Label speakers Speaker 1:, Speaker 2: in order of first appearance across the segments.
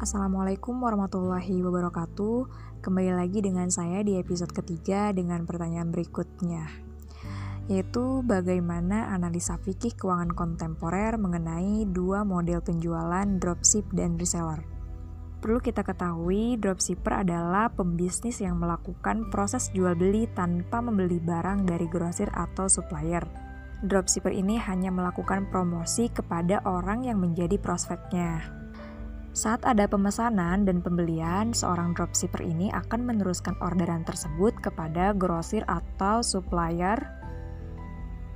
Speaker 1: Assalamualaikum warahmatullahi wabarakatuh. Kembali lagi dengan saya di episode ketiga dengan pertanyaan berikutnya, yaitu bagaimana analisa fikih keuangan kontemporer mengenai dua model penjualan dropship dan reseller. Perlu kita ketahui, dropshipper adalah pembisnis yang melakukan proses jual beli tanpa membeli barang dari grosir atau supplier. Dropshipper ini hanya melakukan promosi kepada orang yang menjadi prospeknya. Saat ada pemesanan dan pembelian, seorang dropshipper ini akan meneruskan orderan tersebut kepada grosir atau supplier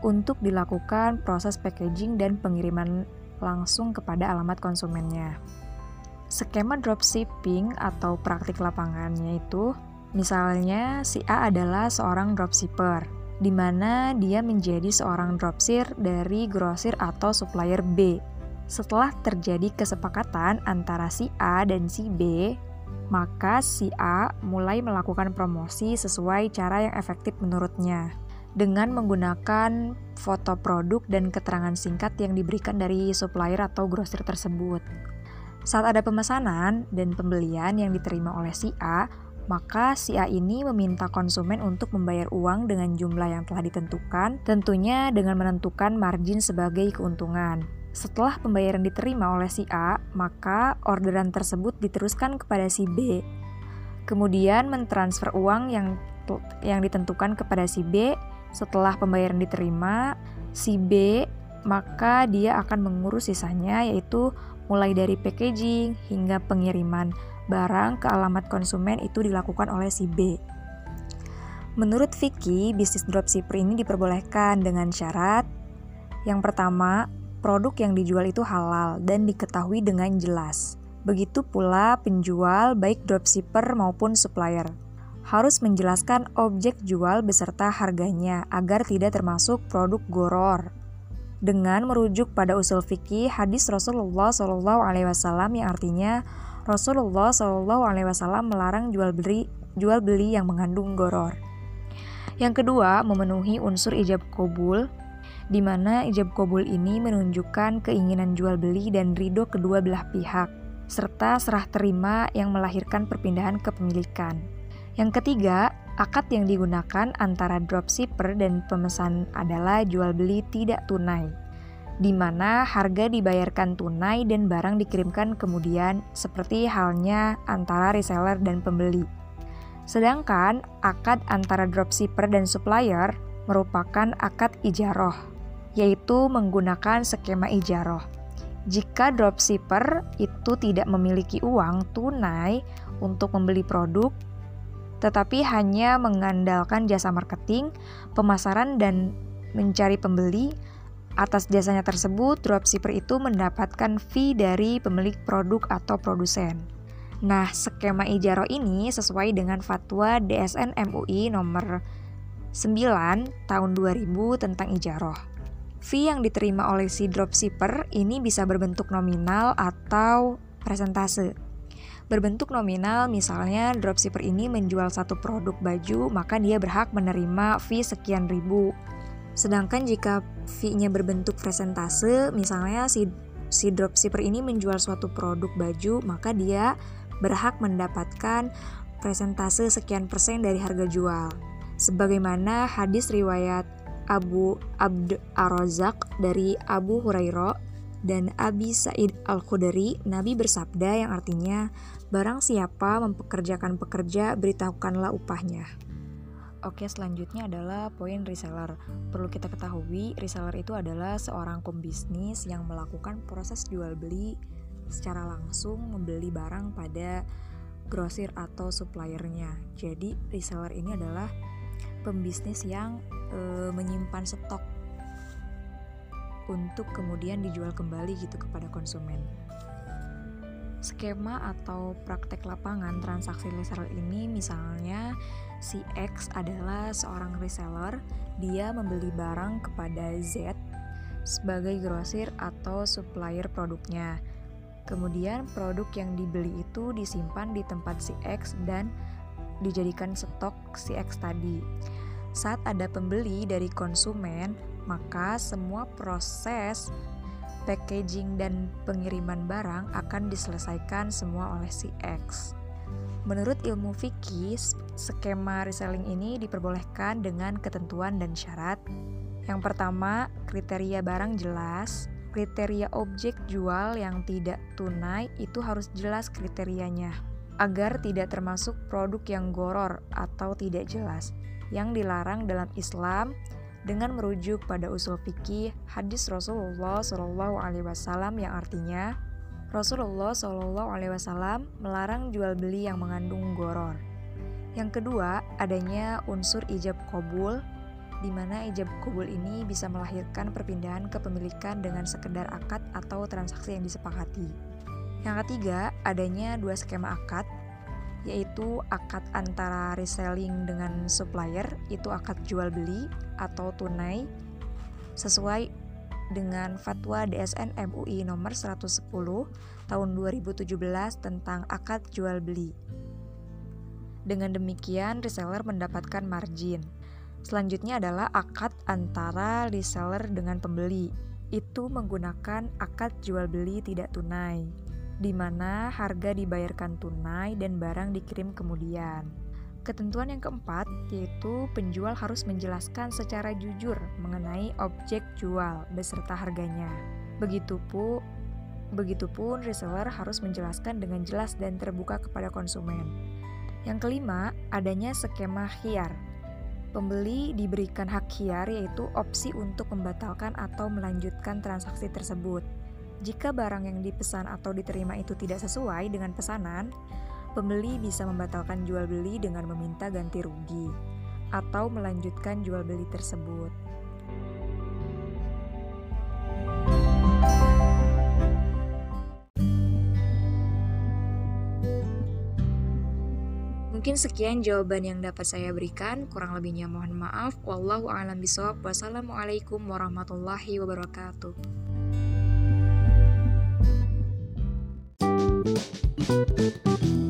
Speaker 1: untuk dilakukan proses packaging dan pengiriman langsung kepada alamat konsumennya. Skema dropshipping atau praktik lapangannya itu, misalnya si A adalah seorang dropshipper, di mana dia menjadi seorang dropship dari grosir atau supplier B setelah terjadi kesepakatan antara si A dan si B, maka si A mulai melakukan promosi sesuai cara yang efektif menurutnya dengan menggunakan foto produk dan keterangan singkat yang diberikan dari supplier atau grosir tersebut. Saat ada pemesanan dan pembelian yang diterima oleh si A, maka si A ini meminta konsumen untuk membayar uang dengan jumlah yang telah ditentukan, tentunya dengan menentukan margin sebagai keuntungan. Setelah pembayaran diterima oleh si A, maka orderan tersebut diteruskan kepada si B. Kemudian mentransfer uang yang yang ditentukan kepada si B. Setelah pembayaran diterima, si B maka dia akan mengurus sisanya yaitu mulai dari packaging hingga pengiriman barang ke alamat konsumen itu dilakukan oleh si B. Menurut Vicky, bisnis dropshipper ini diperbolehkan dengan syarat yang pertama, produk yang dijual itu halal dan diketahui dengan jelas. Begitu pula penjual baik dropshipper maupun supplier harus menjelaskan objek jual beserta harganya agar tidak termasuk produk goror. Dengan merujuk pada usul fikih hadis Rasulullah Shallallahu Alaihi Wasallam yang artinya Rasulullah Shallallahu Alaihi Wasallam melarang jual beli jual beli yang mengandung goror. Yang kedua, memenuhi unsur ijab kabul di mana ijab kabul ini menunjukkan keinginan jual beli dan ridho kedua belah pihak, serta serah terima yang melahirkan perpindahan kepemilikan. Yang ketiga, akad yang digunakan antara dropshipper dan pemesan adalah jual beli tidak tunai, di mana harga dibayarkan tunai dan barang dikirimkan kemudian, seperti halnya antara reseller dan pembeli. Sedangkan akad antara dropshipper dan supplier merupakan akad ijaroh yaitu menggunakan skema ijaroh. Jika dropshipper itu tidak memiliki uang tunai untuk membeli produk, tetapi hanya mengandalkan jasa marketing, pemasaran, dan mencari pembeli, atas jasanya tersebut, dropshipper itu mendapatkan fee dari pemilik produk atau produsen. Nah, skema ijaroh ini sesuai dengan fatwa DSN MUI nomor 9 tahun 2000 tentang ijaroh. Fee yang diterima oleh si dropshipper ini bisa berbentuk nominal atau presentase. Berbentuk nominal, misalnya dropshipper ini menjual satu produk baju, maka dia berhak menerima fee sekian ribu. Sedangkan jika fee-nya berbentuk presentase, misalnya si si dropshipper ini menjual suatu produk baju, maka dia berhak mendapatkan presentase sekian persen dari harga jual. Sebagaimana hadis riwayat Abu Abd Ar-Razak dari Abu Hurairah dan Abi Sa'id Al-Khudri, Nabi bersabda yang artinya, barang siapa mempekerjakan pekerja, beritahukanlah upahnya. Oke, selanjutnya adalah poin reseller. Perlu kita ketahui, reseller itu adalah seorang pembisnis yang melakukan proses jual beli secara langsung membeli barang pada grosir atau suppliernya. Jadi, reseller ini adalah pembisnis yang e, menyimpan stok untuk kemudian dijual kembali gitu kepada konsumen. Skema atau praktek lapangan transaksi reseller ini misalnya si X adalah seorang reseller, dia membeli barang kepada Z sebagai grosir atau supplier produknya. Kemudian produk yang dibeli itu disimpan di tempat si X dan dijadikan stok si X tadi. Saat ada pembeli dari konsumen, maka semua proses packaging dan pengiriman barang akan diselesaikan semua oleh si X. Menurut ilmu fikih, skema reselling ini diperbolehkan dengan ketentuan dan syarat. Yang pertama, kriteria barang jelas. Kriteria objek jual yang tidak tunai itu harus jelas kriterianya, agar tidak termasuk produk yang goror atau tidak jelas, yang dilarang dalam Islam dengan merujuk pada usul fikih hadis Rasulullah Shallallahu Alaihi Wasallam yang artinya Rasulullah Shallallahu Alaihi Wasallam melarang jual beli yang mengandung goror. Yang kedua, adanya unsur ijab kabul, di mana ijab kabul ini bisa melahirkan perpindahan kepemilikan dengan sekedar akad atau transaksi yang disepakati. Yang ketiga, adanya dua skema akad yaitu akad antara reselling dengan supplier, itu akad jual beli atau tunai sesuai dengan fatwa DSN MUI nomor 110 tahun 2017 tentang akad jual beli. Dengan demikian, reseller mendapatkan margin. Selanjutnya adalah akad antara reseller dengan pembeli. Itu menggunakan akad jual beli tidak tunai di mana harga dibayarkan tunai dan barang dikirim kemudian. Ketentuan yang keempat yaitu penjual harus menjelaskan secara jujur mengenai objek jual beserta harganya. Begitupun begitupun reseller harus menjelaskan dengan jelas dan terbuka kepada konsumen. Yang kelima, adanya skema hiar. Pembeli diberikan hak hiar yaitu opsi untuk membatalkan atau melanjutkan transaksi tersebut. Jika barang yang dipesan atau diterima itu tidak sesuai dengan pesanan, pembeli bisa membatalkan jual beli dengan meminta ganti rugi atau melanjutkan jual beli tersebut. Mungkin sekian jawaban yang dapat saya berikan. Kurang lebihnya mohon maaf. Wallahu a'lam bishawab. Wassalamualaikum warahmatullahi wabarakatuh. Thank you.